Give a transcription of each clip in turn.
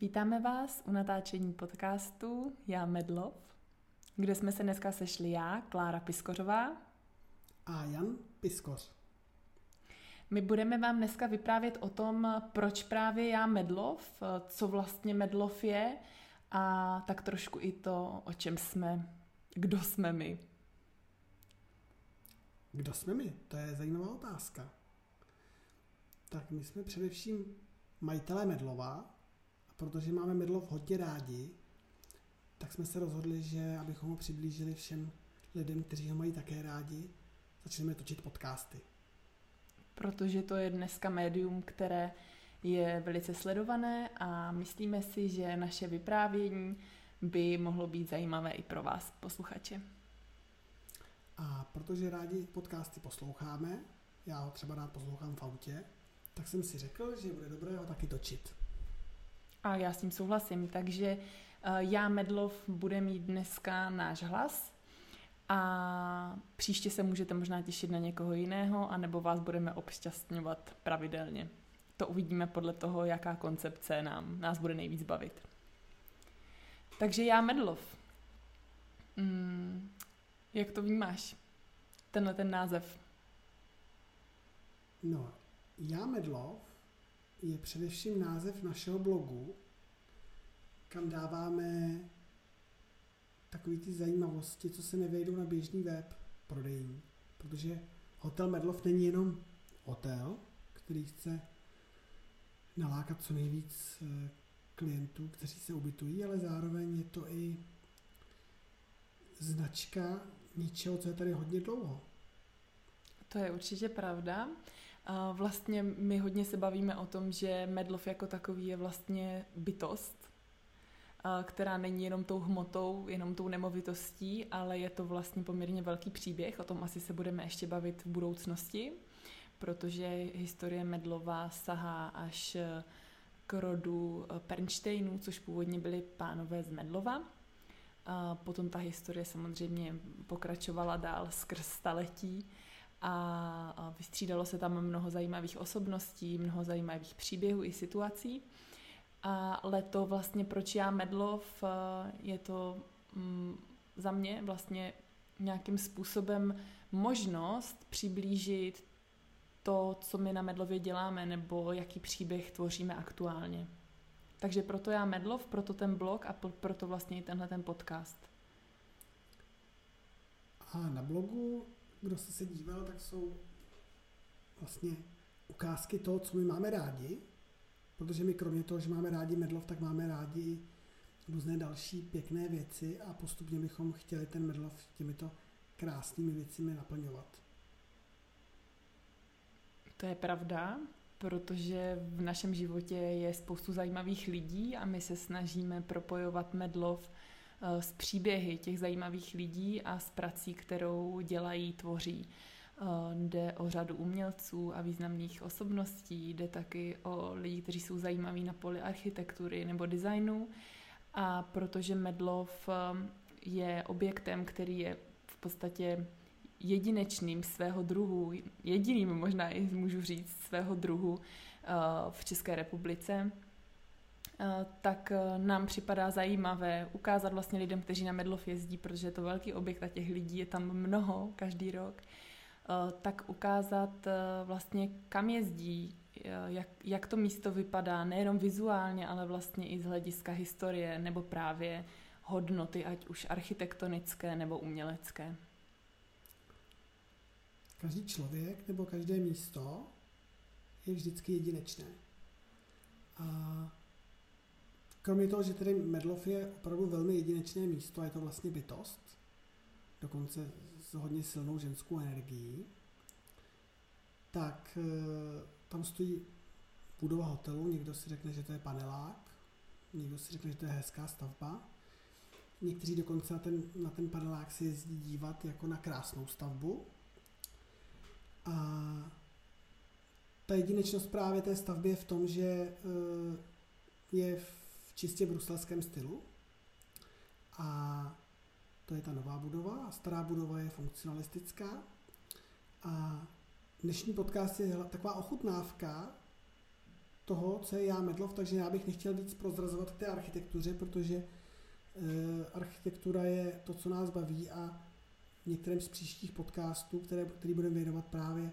Vítáme vás u natáčení podcastu Já Medlov, kde jsme se dneska sešli já, Klára Piskořová. A Jan Piskoř. My budeme vám dneska vyprávět o tom, proč právě já Medlov, co vlastně Medlov je a tak trošku i to, o čem jsme, kdo jsme my. Kdo jsme my? To je zajímavá otázka. Tak my jsme především majitelé Medlova, protože máme Medlov hodně rádi, tak jsme se rozhodli, že abychom ho přiblížili všem lidem, kteří ho mají také rádi, začneme točit podcasty. Protože to je dneska médium, které je velice sledované a myslíme si, že naše vyprávění by mohlo být zajímavé i pro vás, posluchače. A protože rádi podcasty posloucháme, já ho třeba rád poslouchám v autě, tak jsem si řekl, že bude dobré ho taky točit. A já s tím souhlasím, takže uh, já Medlov bude mít dneska náš hlas a příště se můžete možná těšit na někoho jiného, anebo vás budeme obšťastňovat pravidelně. To uvidíme podle toho, jaká koncepce nám, nás bude nejvíc bavit. Takže já Medlov. Hmm, jak to vnímáš? Tenhle ten název. No, já Medlov je především název našeho blogu, kam dáváme takové ty zajímavosti, co se nevejdou na běžný web prodejní. Protože hotel Medlov není jenom hotel, který chce nalákat co nejvíc eh, klientů, kteří se ubytují, ale zároveň je to i značka něčeho, co je tady hodně dlouho. To je určitě pravda. Vlastně my hodně se bavíme o tom, že Medlov jako takový je vlastně bytost, která není jenom tou hmotou, jenom tou nemovitostí, ale je to vlastně poměrně velký příběh. O tom asi se budeme ještě bavit v budoucnosti, protože historie Medlova sahá až k rodu Pernsteinů, což původně byli pánové z Medlova. A potom ta historie samozřejmě pokračovala dál skrz staletí a vystřídalo se tam mnoho zajímavých osobností, mnoho zajímavých příběhů i situací. A leto vlastně proč já Medlov, je to mm, za mě vlastně nějakým způsobem možnost přiblížit to, co my na Medlově děláme, nebo jaký příběh tvoříme aktuálně. Takže proto já Medlov, proto ten blog a proto vlastně i tenhle ten podcast. A na blogu kdo se se díval, tak jsou vlastně ukázky toho, co my máme rádi, protože my kromě toho, že máme rádi medlov, tak máme rádi různé další pěkné věci a postupně bychom chtěli ten medlov těmito krásnými věcmi naplňovat. To je pravda, protože v našem životě je spoustu zajímavých lidí a my se snažíme propojovat medlov s příběhy těch zajímavých lidí a s prací, kterou dělají, tvoří. Eh, jde o řadu umělců a významných osobností, jde taky o lidi, kteří jsou zajímaví na poli architektury nebo designu. A protože Medlov eh, je objektem, který je v podstatě jedinečným svého druhu, jediným možná i můžu říct svého druhu v České republice, Eh, tak eh, nám připadá zajímavé ukázat vlastně lidem, kteří na Medlov jezdí, protože je to velký objekt a těch lidí je tam mnoho každý rok, eh, tak ukázat vlastně kam jezdí, jak, jak to místo vypadá, nejenom vizuálně, ale vlastně i z hlediska historie nebo právě hodnoty, ať už architektonické nebo umělecké. Každý člověk nebo každé místo je vždycky jedinečné. A Kromě toho, že tedy Medlov je opravdu velmi jedinečné místo, je to vlastně bytost, dokonce s hodně silnou ženskou energií, tak e, tam stojí budova hotelu, někdo si řekne, že to je panelák, někdo si řekne, že to je hezká stavba, někteří dokonce na ten, na ten panelák si jezdí dívat jako na krásnou stavbu. A ta jedinečnost právě té stavby je v tom, že e, je v čistě bruselském stylu. A to je ta nová budova a stará budova je funkcionalistická. A dnešní podcast je taková ochutnávka toho, co je já Medlov, takže já bych nechtěl víc prozrazovat k té architektuře, protože e, architektura je to, co nás baví a v některém z příštích podcastů, které, který budeme věnovat právě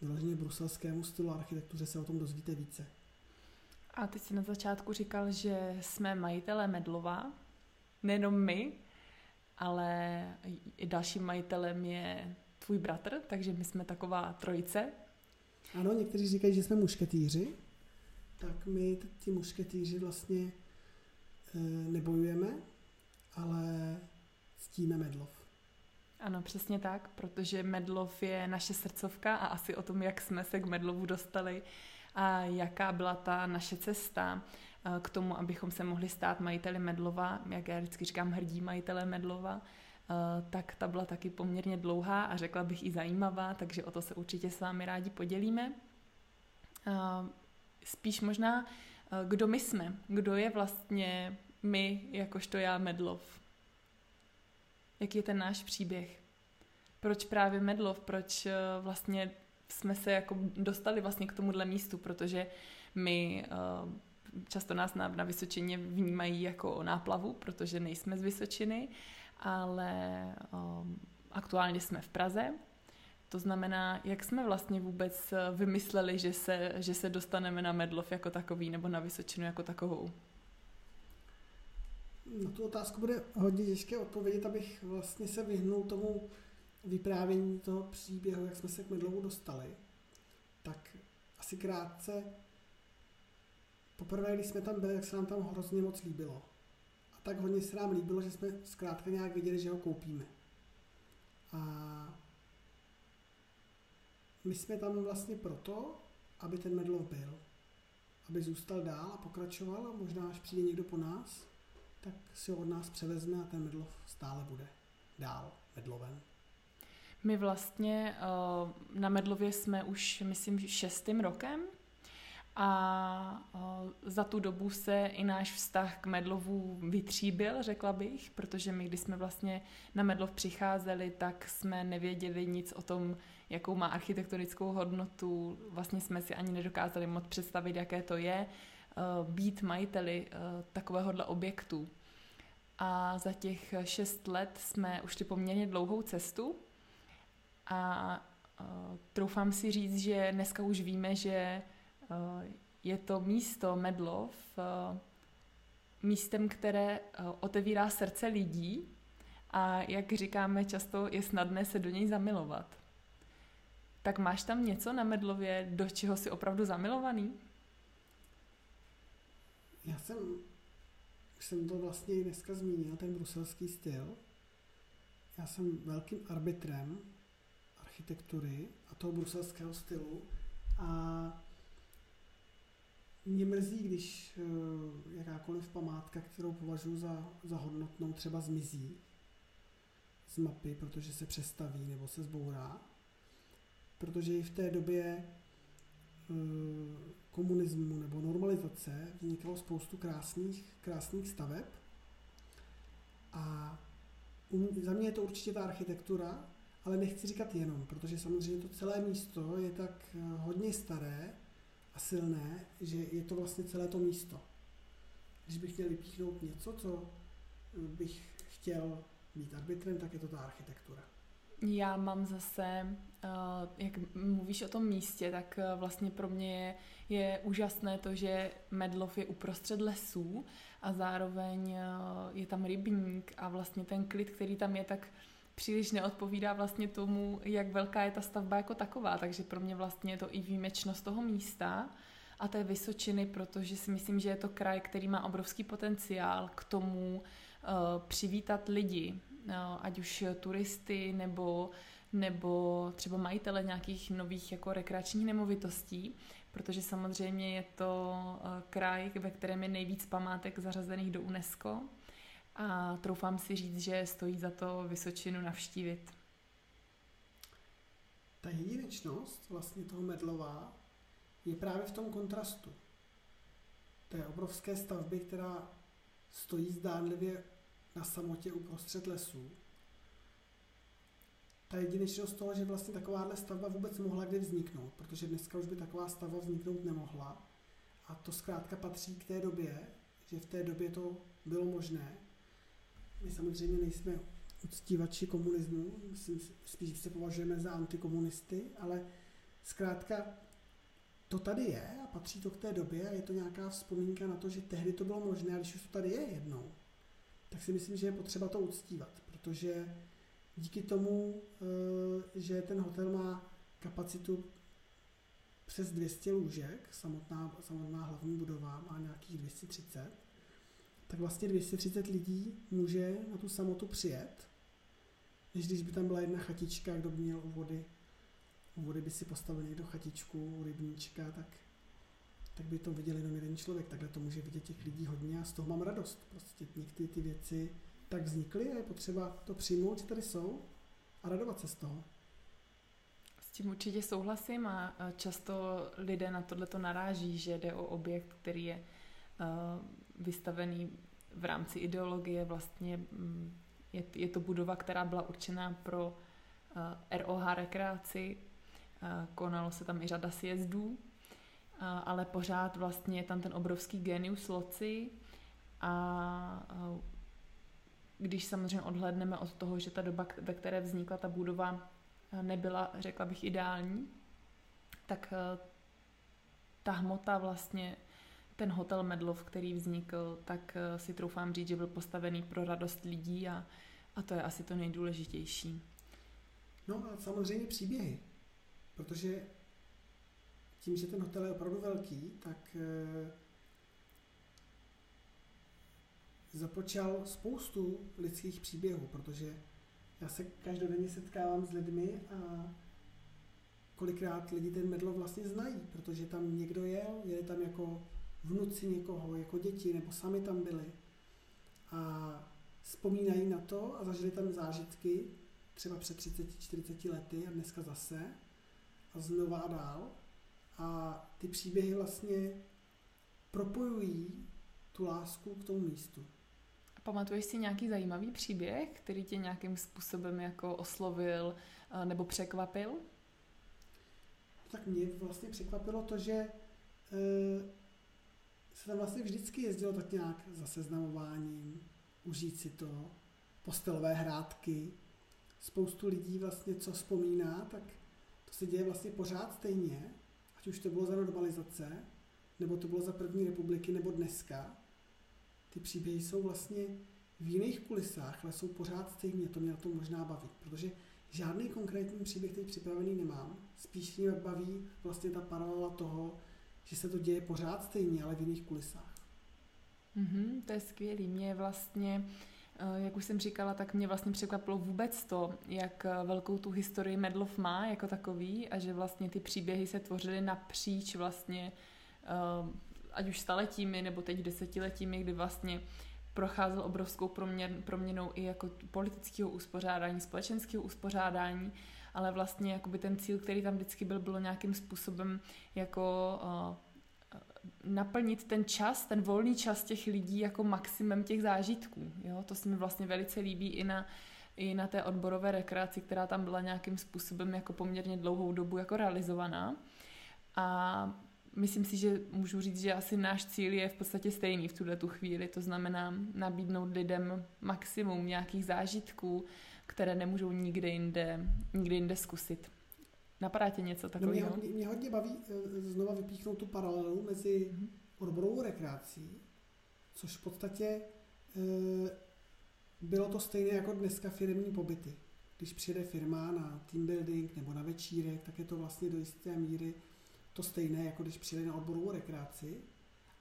vyloženě bruselskému stylu architektuře, se o tom dozvíte více. A ty jsi na začátku říkal, že jsme majitelé Medlova, nejenom my, ale i dalším majitelem je tvůj bratr, takže my jsme taková trojice. Ano, někteří říkají, že jsme mušketýři, tak my ti mušketýři vlastně e, nebojujeme, ale ctíme Medlov. Ano, přesně tak, protože Medlov je naše srdcovka a asi o tom, jak jsme se k Medlovu dostali a jaká byla ta naše cesta eh, k tomu, abychom se mohli stát majiteli Medlova, jak já vždycky říkám hrdí majitele Medlova, eh, tak ta byla taky poměrně dlouhá a řekla bych i zajímavá, takže o to se určitě s vámi rádi podělíme. Eh, spíš možná, kdo my jsme, kdo je vlastně my, jakožto já Medlov. Jaký je ten náš příběh? Proč právě Medlov? Proč vlastně jsme se jako dostali vlastně k tomuhle místu, protože my uh, často nás na, na Vysočině vnímají jako náplavu, protože nejsme z Vysočiny, ale um, aktuálně jsme v Praze. To znamená, jak jsme vlastně vůbec vymysleli, že se, že se dostaneme na Medlov jako takový nebo na Vysočinu jako takovou? Na tu otázku bude hodně těžké odpovědět, abych vlastně se vyhnul tomu vyprávění toho příběhu, jak jsme se k Medlovu dostali, tak asi krátce poprvé, když jsme tam byli, tak se nám tam hrozně moc líbilo. A tak hodně se nám líbilo, že jsme zkrátka nějak viděli, že ho koupíme. A my jsme tam vlastně proto, aby ten Medlov byl. Aby zůstal dál a pokračoval a možná až přijde někdo po nás, tak si ho od nás převezme a ten Medlov stále bude dál Medlovem. My vlastně uh, na Medlově jsme už, myslím, šestým rokem a uh, za tu dobu se i náš vztah k Medlovu vytříbil, řekla bych, protože my, když jsme vlastně na Medlov přicházeli, tak jsme nevěděli nic o tom, jakou má architektonickou hodnotu. Vlastně jsme si ani nedokázali moc představit, jaké to je uh, být majiteli takovéhohle objektu. A za těch šest let jsme ty poměrně dlouhou cestu, a uh, troufám si říct, že dneska už víme, že uh, je to místo Medlov uh, místem, které uh, otevírá srdce lidí a jak říkáme často, je snadné se do něj zamilovat. Tak máš tam něco na Medlově, do čeho jsi opravdu zamilovaný? Já jsem, už jsem to vlastně dneska zmínil, ten bruselský styl. Já jsem velkým arbitrem architektury a toho bruselského stylu. A mě mrzí, když eh, jakákoliv památka, kterou považuji za, za hodnotnou, třeba zmizí z mapy, protože se přestaví nebo se zbourá. Protože i v té době eh, komunismu nebo normalizace vznikalo spoustu krásných, krásných staveb. A za mě je to určitě ta architektura, ale nechci říkat jenom, protože samozřejmě to celé místo je tak eh, hodně staré a silné, že je to vlastně celé to místo. Když bych chtěl vypíchnout něco, co eh, bych chtěl být arbitrem, tak je to ta architektura. Já mám zase, eh, jak mluvíš o tom místě, tak vlastně pro mě je, je úžasné to, že Medlov je uprostřed lesů a zároveň je tam rybník a vlastně ten klid, který tam je, tak příliš neodpovídá vlastně tomu, jak velká je ta stavba jako taková, takže pro mě vlastně je to i výjimečnost toho místa a té Vysočiny, protože si myslím, že je to kraj, který má obrovský potenciál k tomu uh, přivítat lidi, uh, ať už turisty nebo nebo třeba majitele nějakých nových jako rekreačních nemovitostí, protože samozřejmě je to uh, kraj, ve kterém je nejvíc památek zařazených do UNESCO a troufám si říct, že stojí za to Vysočinu navštívit. Ta jedinečnost vlastně toho Medlova je právě v tom kontrastu. Té obrovské stavby, která stojí zdánlivě na samotě uprostřed lesů. Ta jedinečnost toho, že vlastně takováhle stavba vůbec mohla kdy vzniknout, protože dneska už by taková stavba vzniknout nemohla. A to zkrátka patří k té době, že v té době to bylo možné. My samozřejmě nejsme uctívači komunismu, myslím, spíš se považujeme za antikomunisty, ale zkrátka to tady je a patří to k té době a je to nějaká vzpomínka na to, že tehdy to bylo možné a když už to tady je jednou, tak si myslím, že je potřeba to uctívat, protože díky tomu, eh, že ten hotel má kapacitu přes 200 lůžek, samotná, samotná hlavní budova má nějakých 230, tak vlastně 230 lidí může na tu samotu přijet, než když by tam byla jedna chatička, kdo by měl u vody, u vody by si postavil někdo chatičku, u rybníčka, tak, tak by to viděl jenom jeden člověk. Takhle to může vidět těch lidí hodně a z toho mám radost. Prostě některé ty věci tak vznikly a je potřeba to přijmout, že tady jsou a radovat se z toho. S tím určitě souhlasím a často lidé na tohle to naráží, že jde o objekt, který je uh, vystavený v rámci ideologie vlastně mm, je, je to budova, která byla určená pro uh, eh, ROH rekreaci, uh, konalo se tam i řada sjezdů, uh, ale pořád vlastně je tam ten obrovský genius loci a když samozřejmě odhledneme od toho, že ta doba, ve které vznikla ta budova, nebyla, řekla bych, ideální, tak ta hmota vlastně ten hotel Medlov, který vznikl, tak eh, si troufám říct, že byl postavený pro radost lidí a, a to je asi to nejdůležitější. No a samozřejmě příběhy, protože tím, že ten hotel je opravdu velký, tak e, započal spoustu lidských příběhů, protože já se každodenně setkávám s lidmi a kolikrát lidi ten medlo vlastně znají, protože tam někdo jel, je tam jako vnuci někoho, jako děti, nebo sami tam byli. A vzpomínají na to a zažili tam zážitky, třeba před 30-40 lety a dneska zase a znova a dál. A ty příběhy vlastně propojují tu lásku k tomu místu. A pamatuješ si nějaký zajímavý příběh, který tě nějakým způsobem jako oslovil eh, nebo překvapil? Tak mě vlastně překvapilo to, že e, se tam vlastně vždycky jezdilo tak nějak za seznamováním, užít si to, postelové hrádky. Spoustu lidí vlastně, co vzpomíná, tak to se děje vlastně pořád stejně, ať už to bylo za normalizace, nebo to bylo za první republiky, nebo dneska. Ty příběhy jsou vlastně v jiných kulisách, ale jsou pořád stejně, to mě na to možná baví, protože žádný konkrétní příběh teď připravený nemám. Spíš mě baví vlastně ta paralela toho, že se to děje pořád stejně, ale v jiných kulisách. Mm-hmm, to je skvělý. Mě vlastně, eh, jak už jsem říkala, tak mě vlastně překvapilo vůbec to, jak eh, velkou tu historii Medlov má jako takový a že vlastně ty příběhy se tvořily napříč vlastně eh, ať už staletími nebo teď desetiletími, kdy vlastně procházel obrovskou proměn, proměnou i jako politického uspořádání, společenského uspořádání ale vlastně jakoby ten cíl, který tam vždycky byl, bylo nějakým způsobem jako uh, naplnit ten čas, ten volný čas těch lidí jako maximum těch zážitků. Jo? To se mi vlastně velice líbí i na, i na té odborové rekreaci, která tam byla nějakým způsobem jako poměrně dlouhou dobu jako realizovaná. A myslím si, že můžu říct, že asi náš cíl je v podstatě stejný v tuhle tu chvíli. To znamená nabídnout lidem maximum nějakých zážitků, které nemůžou nikde jinde, nikde jinde zkusit. Napadá tě něco takového? No mě, hodně, mě hodně baví eh, znova vypíchnout tu paralelu mezi odborovou rekreací, což v podstatě e, bylo to stejné jako dneska firmní pobyty. Když přijede firma na team building nebo na večírek, tak je to vlastně do jisté míry to stejné, jako když přijeli na odborovou rekreaci.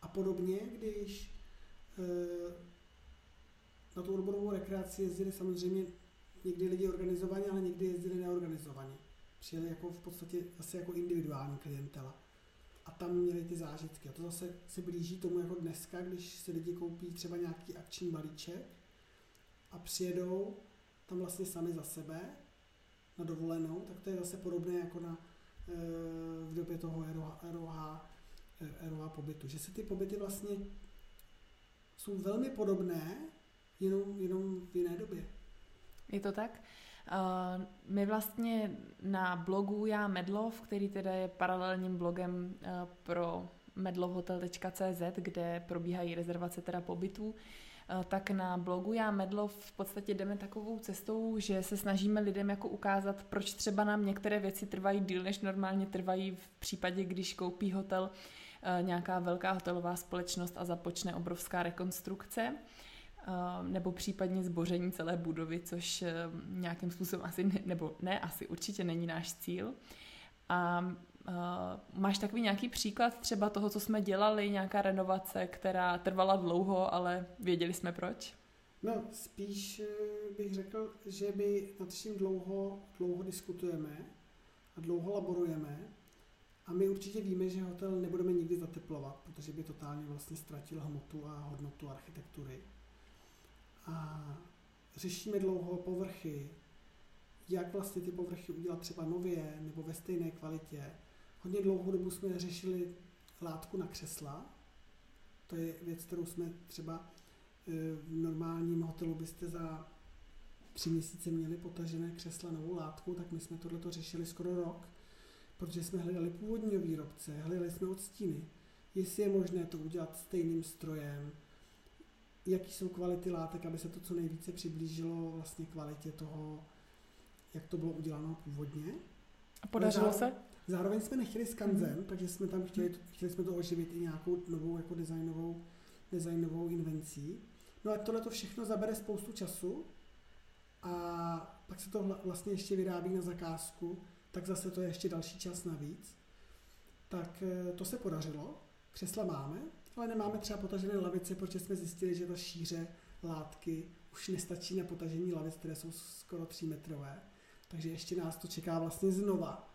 A podobně, když e, na tu odborovou rekreaci jezdili samozřejmě někdy lidi organizovaní, ale někdy jezdili neorganizovaní. Přijeli jako v podstatě zase jako individuální klientela. A tam měli ty zážitky. A to zase se blíží tomu jako dneska, když si lidi koupí třeba nějaký akční balíček a přijedou tam vlastně sami za sebe na dovolenou, tak to je zase podobné jako na, eh, v době toho ROH, ROH, ROH pobytu. Že se ty pobyty vlastně jsou velmi podobné, jenom, jenom v jiné době. Je to tak? Uh, my vlastně na blogu Já Medlov, který teda je paralelním blogem uh, pro medlovhotel.cz, kde probíhají rezervace teda pobytů, eh, tak na blogu Já Medlov v podstatě jdeme takovou cestou, že se snažíme lidem jako ukázat, proč třeba nám některé věci trvají díl, než normálně trvají v případě, když koupí hotel nějaká velká hotelová společnost a započne obrovská rekonstrukce nebo případně zboření celé budovy, což nějakým způsobem asi, ne, nebo ne, asi určitě není náš cíl. A uh, máš takový nějaký příklad třeba toho, co jsme dělali, nějaká renovace, která trvala dlouho, ale věděli jsme proč? No, spíš eh, bych řekl, že my nad tím dlouho, dlouho diskutujeme a dlouho laborujeme a my určitě víme, že hotel nebudeme nikdy zateplovat, protože by totálně vlastně ztratil hmotu a hodnotu architektury. A řešíme dlouho povrchy, jak vlastně ty povrchy udělat třeba nově nebo ve stejné kvalitě. Hodně dlouhou dobu jsme řešili látku na křesla. To je věc, kterou jsme třeba e, v normálním hotelu byste za tři měsíce měli potažené křesla novou látku, tak my jsme tohleto řešili skoro rok, protože jsme hledali původního výrobce, hledali jsme odstíny, jestli je možné to udělat stejným strojem, jaký jsou kvality látek, aby se to co nejvíce přiblížilo vlastně kvalitě toho, jak to bylo uděláno původně. A podařilo se? Zároveň jsme nechtěli skanzen, mm. takže jsme tam chtěli, chtěli jsme to oživit i nějakou novou jako designovou, designovou invencí. No a tohle to všechno zabere spoustu času a pak se to vlastně ještě vyrábí na zakázku, tak zase to je ještě další čas navíc. Tak eh, to se podařilo, křesla máme, ale nemáme třeba potažené lavice, protože jsme zjistili, že ta šíře látky už nestačí na potažení lavic, které jsou skoro 3 metrové. Takže ještě nás to čeká vlastně znova,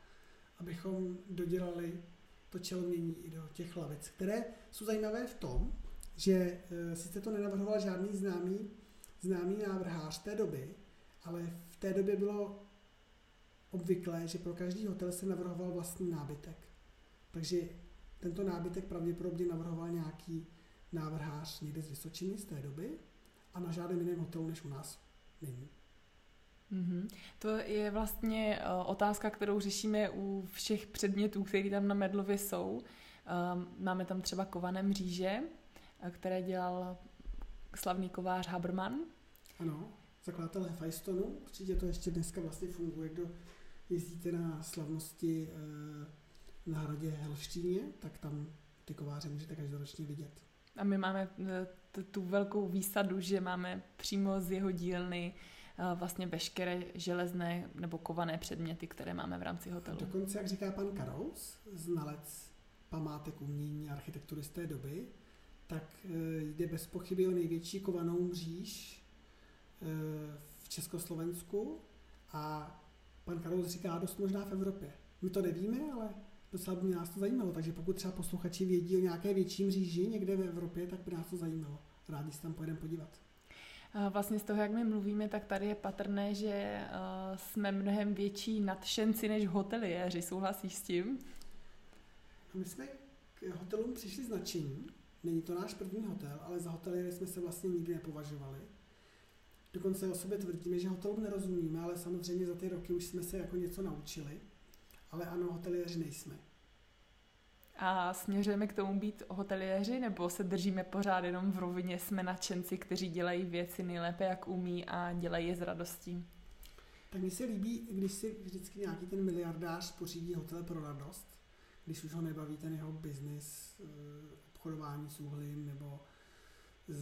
abychom dodělali to čelmění i do těch lavic, které jsou zajímavé v tom, že e, sice to nenavrhoval žádný známý, známý návrhář té doby, ale v té době bylo obvyklé, že pro každý hotel se navrhoval vlastní nábytek. Takže tento nábytek pravděpodobně navrhoval nějaký návrhář někde z Vysočiny z té doby a na žádném jiném hotelu než u nás není. Mm-hmm. To je vlastně uh, otázka, kterou řešíme u všech předmětů, které tam na Medlově jsou. Um, máme tam třeba kované mříže, uh, které dělal slavný kovář Haberman. Ano, zakladatel Hefajstonu. Určitě to ještě dneska vlastně funguje, kdo jezdíte na slavnosti uh, na hradě Helštíně, tak tam ty kováře můžete každoročně vidět. A my máme eh, tu velkou výsadu, že máme přímo z jeho dílny eh, vlastně veškeré železné nebo kované předměty, které máme v rámci hotelu. Dokonce, jak říká pan Karous, znalec památek umění a architektury z té doby, tak eh, jde bez pochyby o největší kovanou mříž v Československu a pan Karous říká dost možná v Evropě. My to nevíme, ale docela by nás to zajímalo. Takže pokud třeba posluchači vědí o nějaké větší mříži někde v Evropě, tak by nás to zajímalo. Rádi se tam pojedeme podívat. Vlastně z toho, jak my mluvíme, tak tady je patrné, že jsme mnohem větší nadšenci než hoteliéři. Souhlasíš s tím? My jsme k hotelům přišli značení. Není to náš první hotel, ale za hoteliéry jsme se vlastně nikdy nepovažovali. Dokonce o sobě tvrdíme, že hotelům nerozumíme, ale samozřejmě za ty roky už jsme se jako něco naučili ale ano, hoteliéři nejsme. A směřujeme k tomu být hoteliéři, nebo se držíme pořád jenom v rovině, jsme nadšenci, kteří dělají věci nejlépe, jak umí a dělají je s radostí? Tak mi se líbí, když si vždycky nějaký ten miliardář pořídí hotel pro radost, když už ho nebaví ten jeho biznis, eh, obchodování s uhlím nebo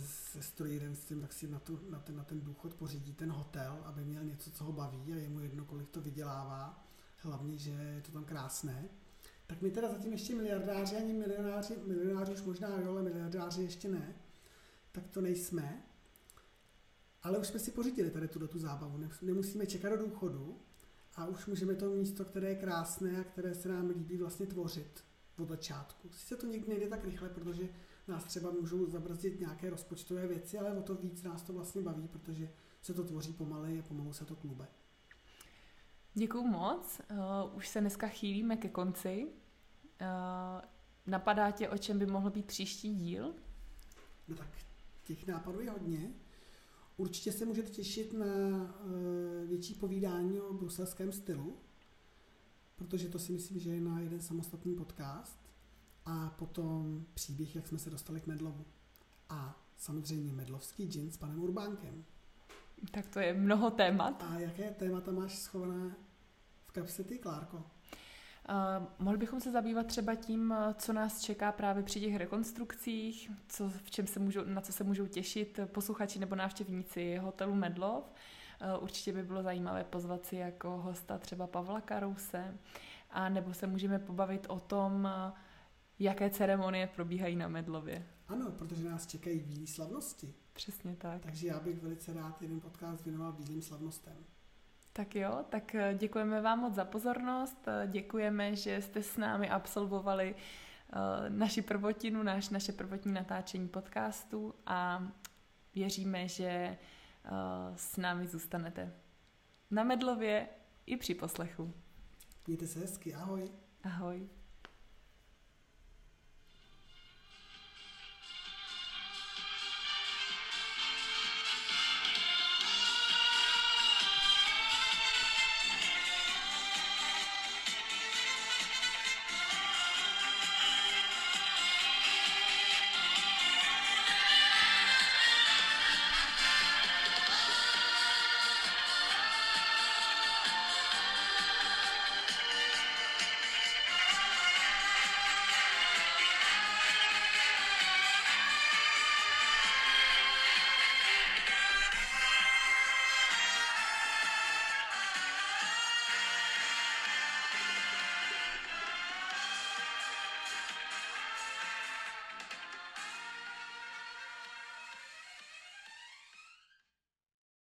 se strojírenstvím, tak si na, tu, na, ten, na ten důchod pořídí ten hotel, aby měl něco, co ho baví a je mu jedno, kolik to vydělává hlavně, že je to tam krásné. Tak my teda zatím ještě miliardáři, ani milionáři, milionáři už možná jo, ale miliardáři ještě ne, tak to nejsme. Ale už jsme si pořídili tady tuto tu zábavu, nemusíme čekat do důchodu a už můžeme to místo, které je krásné a které se nám líbí vlastně tvořit od začátku. Sice to někdy nejde tak rychle, protože nás třeba můžou zabrzdit nějaké rozpočtové věci, ale o to víc nás to vlastně baví, protože se to tvoří pomaleji a pomalu se to klube. Děkuju moc. Uh, už se dneska chýlíme ke konci. Uh, napadá tě, o čem by mohl být příští díl? No tak těch nápadů je hodně. Určitě se můžete těšit na uh, větší povídání o bruselském stylu, protože to si myslím, že je na jeden samostatný podcast. a potom příběh, jak jsme se dostali k Medlovu. A samozřejmě medlovský džin s panem Urbánkem. Tak to je mnoho témat. A jaké témata máš schované v kapse ty, Klárko? Uh, mohli bychom se zabývat třeba tím, co nás čeká právě při těch rekonstrukcích, co, v čem se můžou, na co se můžou těšit posluchači nebo návštěvníci hotelu Medlov. Uh, určitě by bylo zajímavé pozvat si jako hosta třeba Pavla Karouse, a nebo se můžeme pobavit o tom, jaké ceremonie probíhají na Medlově. Ano, protože nás čekají bílé slavnosti. Přesně tak. Takže já bych velice rád jeden podcast věnoval bílým slavnostem. Tak jo, tak eh, děkujeme vám moc za pozornost, eh, děkujeme, že jste s námi absolvovali eh, naši prvotinu, naš, naše prvotní natáčení podcastu a věříme, že s námi zůstanete na Medlově i při poslechu. Mějte se hezky, ahoj. Ahoj.